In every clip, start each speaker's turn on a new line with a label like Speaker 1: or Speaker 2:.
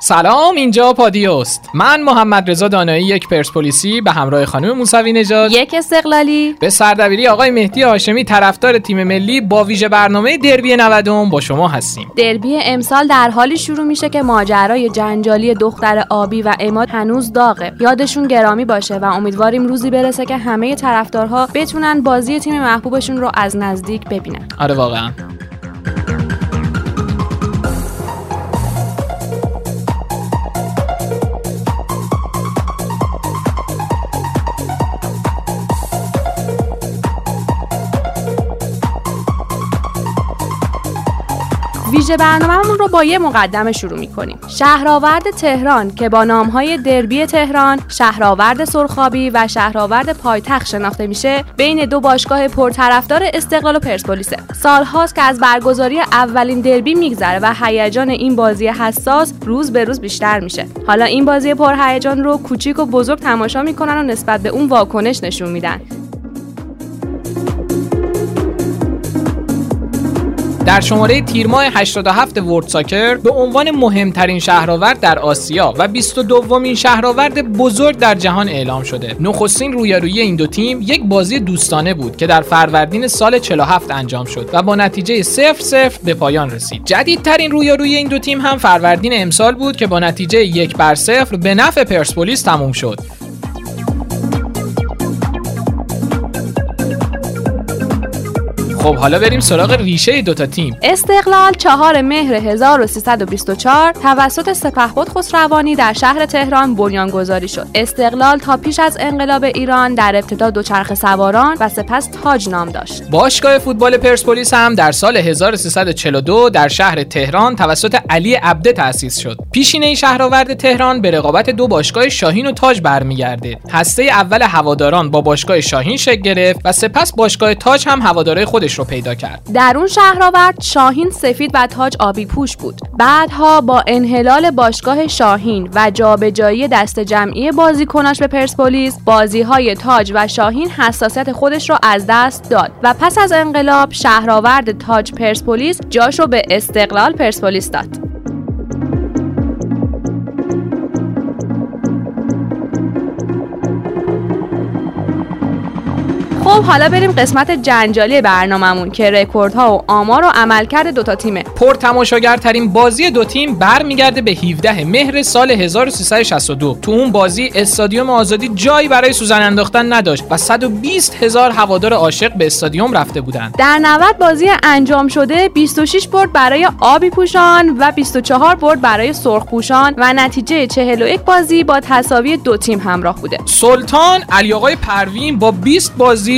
Speaker 1: سلام اینجا پادیوست. من محمد رضا دانایی یک پرسپولیسی به همراه خانم موسوی نژاد.
Speaker 2: یک استقلالی.
Speaker 1: به سردبیری آقای مهدی هاشمی طرفدار تیم ملی با ویژه برنامه دربی 90 با شما هستیم.
Speaker 2: دربی امسال در حالی شروع میشه که ماجرای جنجالی دختر آبی و اماد هنوز داغه. یادشون گرامی باشه و امیدواریم روزی برسه که همه طرفدارها بتونن بازی تیم محبوبشون رو از نزدیک ببینن.
Speaker 1: آره واقعا.
Speaker 2: ویژه برنامهمون رو با یه مقدمه شروع می‌کنیم. شهرآورد تهران که با نامهای دربی تهران شهرآورد سرخابی و شهرآورد پایتخت شناخته میشه بین دو باشگاه پرطرفدار استقلال و پرسپولیسه سالهاست که از برگزاری اولین دربی میگذره و هیجان این بازی حساس روز به روز بیشتر میشه. حالا این بازی پرهیجان رو کوچیک و بزرگ تماشا می‌کنن و نسبت به اون واکنش نشون میدن.
Speaker 1: در شماره تیرماه 87 ورد ساکر به عنوان مهمترین شهرآورد در آسیا و 22 دومین شهرآورد بزرگ در جهان اعلام شده. نخستین رویارویی این دو تیم یک بازی دوستانه بود که در فروردین سال 47 انجام شد و با نتیجه 0 0 به پایان رسید. جدیدترین رویارویی این دو تیم هم فروردین امسال بود که با نتیجه یک بر 0 به نفع پرسپولیس تموم شد. خب حالا بریم سراغ ریشه دوتا تیم.
Speaker 2: استقلال چهار مهر 1324 توسط سپهبد خسروانی در شهر تهران بنیانگذاری شد. استقلال تا پیش از انقلاب ایران در ابتدا دوچرخه سواران و سپس تاج نام داشت.
Speaker 1: باشگاه فوتبال پرسپولیس هم در سال 1342 در شهر تهران توسط علی عبده تأسیس شد. پیشینه شهرآورد تهران به رقابت دو باشگاه شاهین و تاج برمیگرده. هسته اول هواداران با باشگاه شاهین شکل گرفت و سپس باشگاه تاج هم هوادارای خودش رو پیدا کرد.
Speaker 2: در اون شهرآورد شاهین سفید و تاج آبی پوش بود. بعدها با انحلال باشگاه شاهین و جابجایی دست جمعی بازیکناش به پرسپولیس بازی های تاج و شاهین حساسیت خودش را از دست داد و پس از انقلاب شهرآورد تاج پرسپولیس جاش رو به استقلال پرسپولیس داد. خب حالا بریم قسمت جنجالی برنامهمون که رکوردها و آمار و عملکرد دوتا تیمه.
Speaker 1: پر تماشاگرترین بازی دو تیم برمیگرده به 17 مهر سال 1362 تو اون بازی استادیوم آزادی جایی برای سوزن انداختن نداشت و 120 هزار هوادار عاشق به استادیوم رفته بودند.
Speaker 2: در 90 بازی انجام شده 26 برد برای آبی پوشان و 24 برد برای سرخ پوشان و نتیجه 41 بازی با تساوی دو تیم همراه بوده.
Speaker 1: سلطان علی آقای پروین با 20 بازی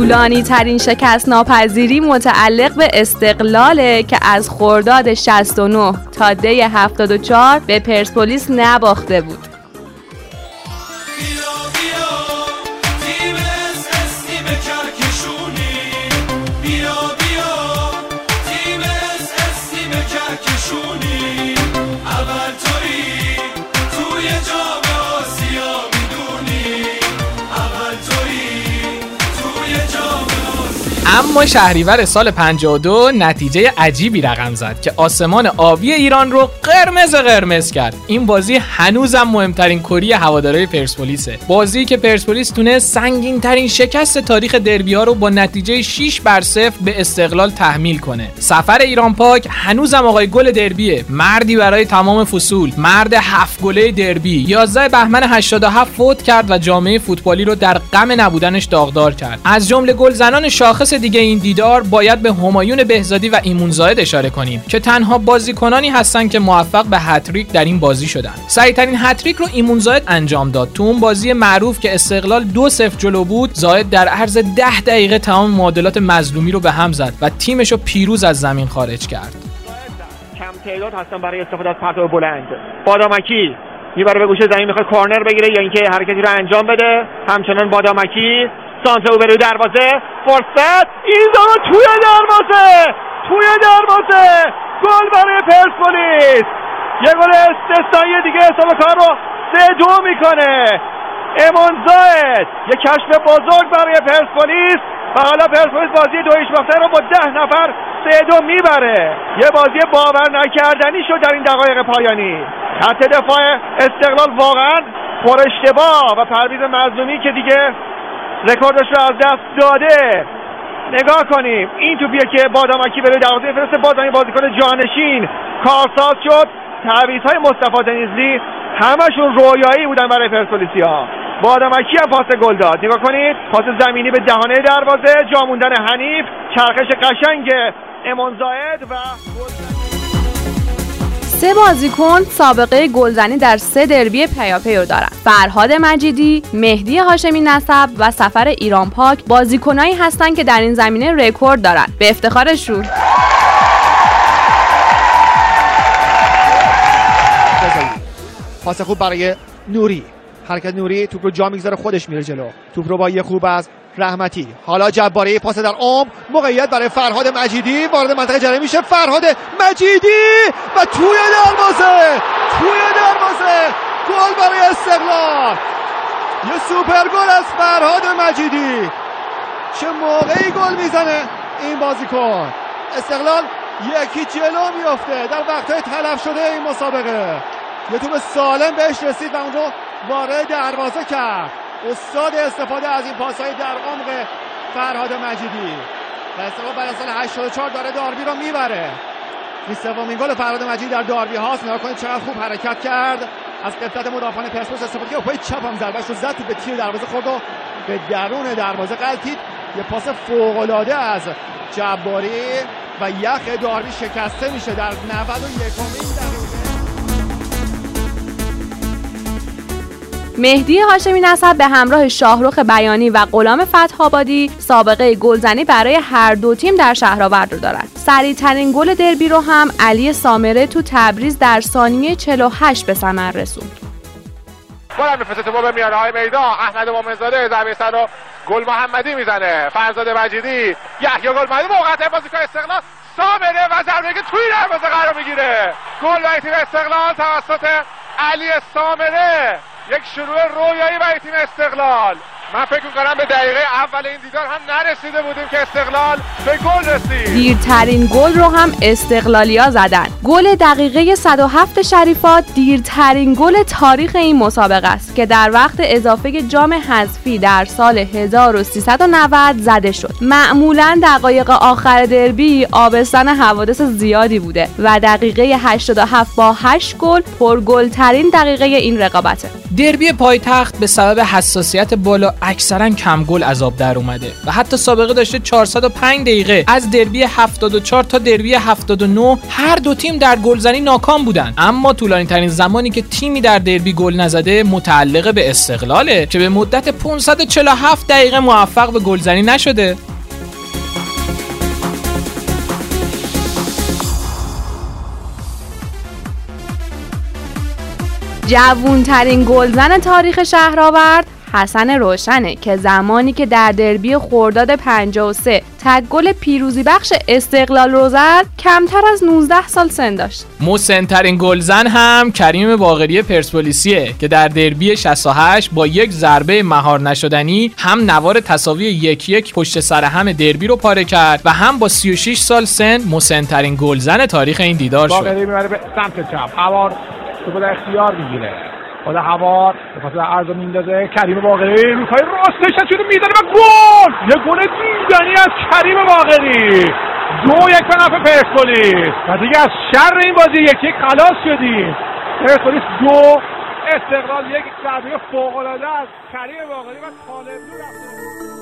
Speaker 2: طولانی ترین شکست ناپذیری متعلق به استقلاله که از خرداد 69 تا دی 74 به پرسپولیس نباخته بود.
Speaker 1: اما شهریور سال 52 نتیجه عجیبی رقم زد که آسمان آبی ایران رو قرمز قرمز کرد. این بازی هنوزم مهمترین کری هوادارهای پرسپولیسه. بازی که پرسپولیس تونست سنگین ترین شکست تاریخ دربی ها رو با نتیجه 6 بر 0 به استقلال تحمیل کنه. سفر ایران پاک هنوزم آقای گل دربیه. مردی برای تمام فصول. مرد هفت گله دربی. 11 بهمن 87 فوت کرد و جامعه فوتبالی رو در غم نبودنش داغدار کرد. از جمله گلزنان شاخص دیگه این دیدار باید به همایون بهزادی و ایمون زاید اشاره کنیم که تنها بازیکنانی هستند که موفق به هتریک در این بازی شدند سریعترین هتریک رو ایمون زاید انجام داد. تو اون بازی معروف که استقلال دو صفر جلو بود زاید در عرض ده دقیقه تمام معادلات مظلومی رو به هم زد و تیمش رو پیروز از زمین خارج کرد.
Speaker 3: تعداد هستن برای استفاده از پرتاب بلند. بادامکی می‌بره به گوشه زمین می‌خواد کارنر بگیره یا اینکه حرکتی رو انجام بده. همچنان بادامکی سانتو بروی دروازه. فرصت. این توی دروازه. توی دروازه. گل برای پرسپولیس. یه گل استثنایی دیگه حساب کار رو سه دو می‌کنه. امان زاید. یه کشف بزرگ برای پرسپولیس. و حالا پرسپولیس بازی دو رو با ده نفر سه دو می‌بره. یه بازی باور نکردنی شد در این دقایق پایانی. خط دفاع استقلال واقعا پر اشتباه و پرویز مظلومی که دیگه رکوردش رو از دست داده. نگاه کنیم. این توپیه که بادامکی بره دروازه فرسته بازم بازیکن جانشین. کارساز شد. تعویض های مصطفی دنیزلی همشون رویایی بودن برای پرسپولیسی ها بادامکی هم پاس گل داد. نگاه کنید. پاس زمینی به دهانه دروازه. جا موندن حنیف. چرخش قشنگ امان زاید و
Speaker 2: سه بازیکن سابقه گلزنی در سه دربی پیاپی رو دارن فرهاد مجیدی، مهدی هاشمی نسب و سفر ایران پاک بازیکنایی هستند که در این زمینه رکورد دارن به افتخارشون.
Speaker 4: پاس خوب برای نوری. حرکت نوری توپ رو جا می‌گذاره خودش میره جلو. توپ رو با یه خوب از رحمتی. حالا جباری پاس در عمق موقعیت برای فرهاد مجیدی. وارد منطقه جریمه میشه. فرهاد مجیدی و توی دروازه توی دروازه. گل برای استقلال. یه سوپر گل از فرهاد مجیدی. چه موقعی گل می‌زنه این بازیکن؟ استقلال یکی جلو میفته در وقتهای تلف شده این مسابقه. یه توپ سالم بهش رسید و اون رو وارد دروازه کرد. استاد استفاده از این پاسهای در عمق فرهاد مجیدی. و استقلال برای سال 84 داره داربی رو می‌بره. این سومین گل فرهاد مجیدی در داربی هاست. نگاه کنید چقدر خوب حرکت کرد. از قفلت مدافعان پرسپولیس استفاده کرد. پای چپ هم ضربهش رو زد به تیر دروازه خورد و به درون دروازه قلتید یه پاس فوق العاده از جباری و یخ داربی شکسته میشه. در 91 دقیقه.
Speaker 2: مهدی هاشمی نسب به همراه شاهرخ بیانی و غلام فتحآبادی سابقه گلزنی برای هر دو تیم در شهرآورد رو دارد. سریعترین گل دربی رو هم علی سامره تو تبریز در ثانیه 48 به ثمر رسوند.
Speaker 5: گل میفرسته تو به های میدان احمد مومنزاده ضربه سر رو گل محمدی می‌زنه. فرزاد مجیدی یحیی گل محمدی موقعیت بازیکن استقلال. سامره و ضربه که توی دروازه قرار می‌گیره. گل برای تیم استقلال توسط علی سامره. یک شروع رویایی برای تیم استقلال. من فکر می‌کنم به دقیقه اول این دیدار هم نرسیده بودیم که استقلال به گل رسید.
Speaker 2: دیرترین گل رو هم استقلالیا زدن. گل دقیقه 107 شریفات دیرترین گل تاریخ این مسابقه است که در وقت اضافه جام حذفی در سال 1390 زده شد. معمولا دقایق آخر دربی آبستن حوادث زیادی بوده و دقیقه 87 با 8 گل پرگلترین دقیقه این رقابته.
Speaker 1: دربی پایتخت به سبب حساسیت بالا اکثرا کم گل آب در اومده و حتی سابقه داشته 405 دقیقه. از دربی 74 تا دربی 79 هر دو تیم در گلزنی ناکام بودن. اما طولانی ترین زمانی که تیمی در دربی گل نزده متعلق به استقلاله که به مدت 547 دقیقه موفق به گلزنی نشده.
Speaker 2: جوونترین گلزن تاریخ شهرآورد حسن روشنه که زمانی که در دربی خورداد 53 تک گل پیروزی بخش استقلال رو زد کمتر از 19 سال سن داشت.
Speaker 1: مسنترین گلزن هم کریم باقری پرسپولیسیه که در دربی 68 با یک ضربه مهار نشدنی هم نوار تساوی یک یک پشت سر هم دربی رو پاره کرد و هم با 36 سال سن مسنترین گلزن تاریخ این دیدار شد.
Speaker 5: باقری می‌بره به سمت چپ. هوار تو در اختیار می‌گیره. خود هوار به خاطر عرض میندازه. کریم باقری. رو پای راستش شده می‌زنه و گل! یه گل دیدنی از کریم باقری. دو یک به نفع پرسپولیس. و دیگه از شر این بازی یک یک خلاص شدیم پرسپولیس دو. استقلال یک ضربه فوق العاده از کریم باقری و طالبلو رفته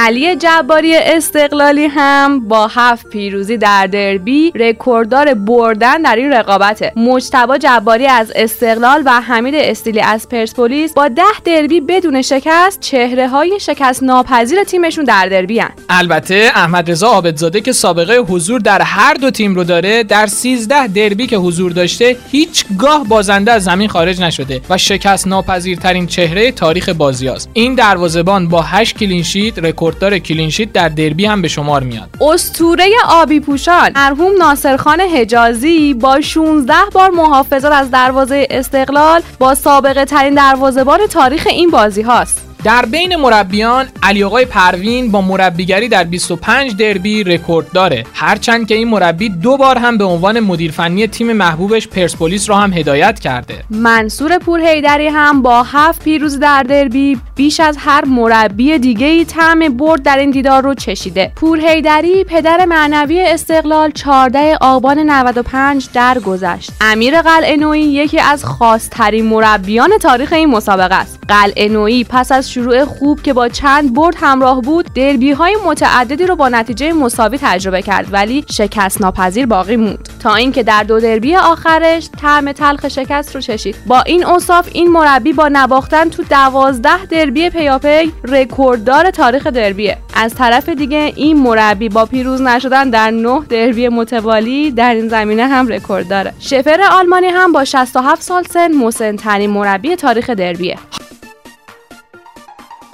Speaker 2: علی جباری استقلالی هم با هفت پیروزی در دربی رکورددار بردن در این رقابته مجتبا جباری از استقلال و حمید استیلی از پرسپولیس با ده دربی بدون شکست چهره های شکست ناپذیر تیمشون در دربی هن.
Speaker 1: البته احمد رضا عابدزاده که سابقه حضور در هر دو تیم رو داره در 13 دربی که حضور داشته هیچگاه بازنده از زمین خارج نشده و شکست ناپذیرترین چهره تاریخ بازی است. این دروازه‌بان با 8 کلینشیت رکورددار کلینشیت در دربی هم به شمار میاد.
Speaker 2: اسطوره آبی پوشان مرحوم ناصرخان حجازی با 16 بار محافظت از دروازه استقلال با سابقه ترین دروازه‌بان تاریخ این بازی هاست.
Speaker 1: در بین مربیان علی آقای پروین با مربیگری در 25 دربی رکورد داره. هرچند که این مربی دو بار هم به عنوان مدیر فنی تیم محبوبش پرسپولیس را هم هدایت کرده.
Speaker 2: منصور پورهیدری هم با هفت پیروزی در دربی بیش از هر مربی دیگه ای طعم برد در این دیدار رو چشیده. پورهیدری پدر معنوی استقلال 14 آبان 95 درگذشت. امیر قلعه‌نویی یکی از خاصترین مربیان تاریخ این مسابقه است. قلعه پس از شروع خوب که با چند برد همراه بود دربی های متعددی رو با نتیجه مساوی تجربه کرد ولی شکست ناپذیر باقی موند. تا اینکه در دو دربی آخرش طعم تلخ شکست رو چشید. با این اوصاف این مربی با نباختن تو دوازده دربی پیاپی رکورددار تاریخ دربیه. از طرف دیگه این مربی با پیروز نشدن در نه دربی متوالی در این زمینه هم رکورد داره. شفر آلمانی هم با 67 سال سن مسنترین مربی تاریخ دربیه.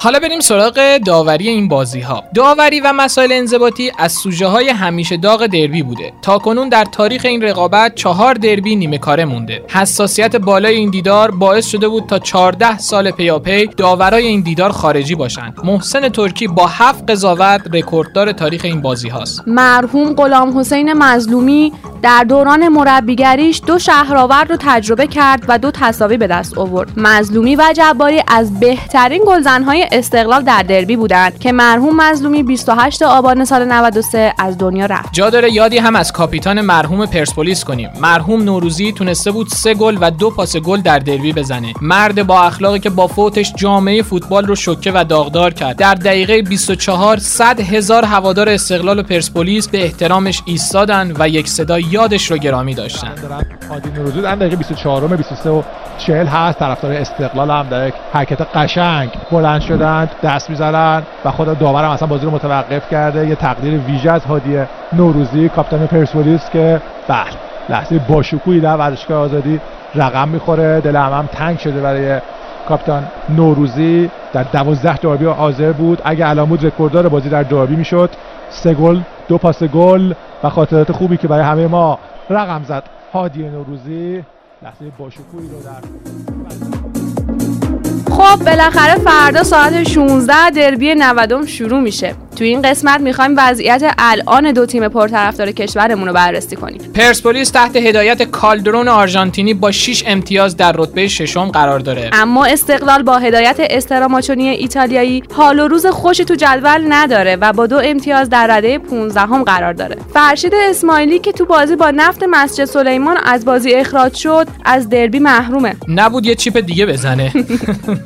Speaker 1: حالا بریم سراغ داوری این بازی ها داوری و مسائل انضباطی از سوژه های همیشه داغ دربی بوده. تا کنون در تاریخ این رقابت چهار دربی نیمه کاره مونده. حساسیت بالای این دیدار باعث شده بود تا 14 سال پیاپی داورای این دیدار خارجی باشند. محسن ترکی با هفت قضاوت رکورددار تاریخ این بازی هاست
Speaker 2: مرحوم غلام حسین مظلومی در دوران مربیگریش دو شهرآورد رو تجربه کرد و دو تساوی به دست آورد. مظلومی و جباری از بهترین گلزنهای استقلال در دربی بودند که مرحوم مظلومی 28 آبان سال 93 از دنیا رفت.
Speaker 1: جا داره یادی هم از کاپیتان مرحوم پرسپولیس کنیم. مرحوم نوروزی تونسته بود سه گل و دو پاس گل در دربی بزنه. مرد با اخلاقی که با فوتش جامعه فوتبال رو شوکه و داغدار کرد. در دقیقه 24 صد هزار هوادار استقلال و پرسپولیس به احترامش ایستادن و یک صدا یادش رو گرامی داشتن
Speaker 6: عادی نوروزی در دقیقه 24 و 23 و 40 هست طرفدار استقلال هم در یک حرکت قشنگ بلند شدن دست می‌زنن و خود داورم اصلا بازی رو متوقف کرده. یه تقدیر ویژه از هادی نوروزی کاپیتان پرسپولیس که بله لحظه باشکوهی در ورزشگاه آزادی رقم می‌خوره. دل هم, هم تنگ شده برای کاپیتان نوروزی. در دوازده داربی حاضر بود. اگه الان بود رکورددار بازی در داربی می‌شد سه گل دو پاس گل و خاطرات خوبی که برای همه ما رقم زد. هادی نوروزی لحظه باشکوهی رو در
Speaker 2: خب بالاخره فردا ساعت 16 دربی 90 شروع میشه. تو این قسمت می‌خوایم وضعیت الان دو تیم پرطرفدار کشورمون رو بررسی کنیم.
Speaker 1: پرسپولیس تحت هدایت کالدرون آرژانتینی با 6 امتیاز در رتبه ششم قرار داره.
Speaker 2: اما استقلال با هدایت استراماچونی ایتالیایی حال و روز خوشی تو جدول نداره و با دو امتیاز در رده 15 هم قرار داره. فرشید اسماعیلی که تو بازی با نفت مسجد سلیمان از بازی اخراج شد از دربی محرومه.
Speaker 1: نبود یه چیپ دیگه بزنه.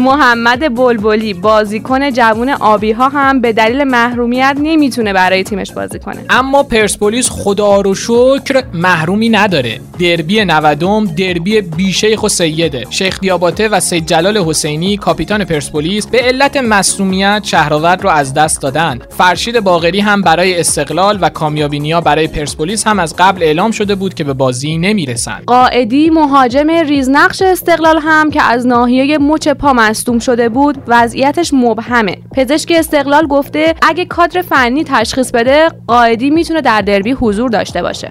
Speaker 2: محمد بلبلی بازیکن جوون آبی ها هم به دلیل محرومیت نمی‌تونه برای تیمش بازی کنه.
Speaker 1: اما پرسپولیس خدا رو شکر محرومی نداره. دربی نودم دربی بیشیخ و سیده. شیخ دیاباته و سید جلال حسینی کاپیتان پرسپولیس به علت مصومیت شهرآورد رو از دست دادن. فرشید باغری هم برای استقلال و کامیابینیا برای پرسپولیس هم از قبل اعلام شده بود که به بازی نمی‌رسند
Speaker 2: قائدی مهاجم ریزنقش استقلال هم که از ناحیه مچ پا مصدوم شده بود وضعیتش مبهمه. پزشک استقلال گفته اگه کادر فنی تشخیص بده قائدی می‌تونه در دربی حضور داشته باشه.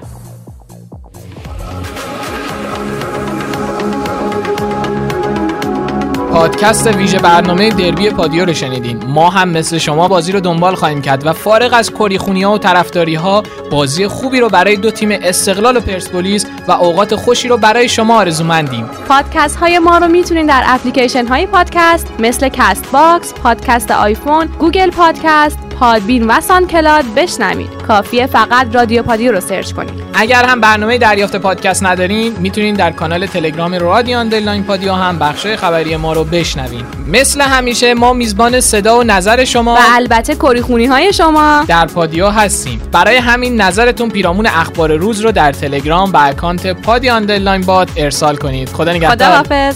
Speaker 1: پادکست ویژه برنامه دربی پادیو رو شنیدین. ما هم مثل شما بازی رو دنبال خواهیم کرد و فارغ از کری ها و طرفداری ها بازی خوبی رو برای دو تیم استقلال و پرسپولیس و اوقات خوشی رو برای شما آرزومندیم.
Speaker 2: پادکست های ما رو می‌تونین در اپلیکیشن های پادکست مثل Castbox، پادکست آیفون، Google Podcast، Podbean و SoundCloud بشنوید. کافیه فقط رادیو پادیو رو سرچ کنید.
Speaker 1: اگر هم برنامه دریافت پادکست ندارین می‌تونین در کانال تلگرام رادیو underline پادیو هم بخش خبری ما رو بشنوین. مثل همیشه ما میزبان صدا و نظر شما
Speaker 2: و البته کریخونی های شما.
Speaker 1: در پادیو هستیم. برای همین نظرتون پیرامون اخبار روز رو در تلگرام و اکانت پادی آندرلاین باد ارسال کنید. خدا نگهدار.
Speaker 2: خدا حافظ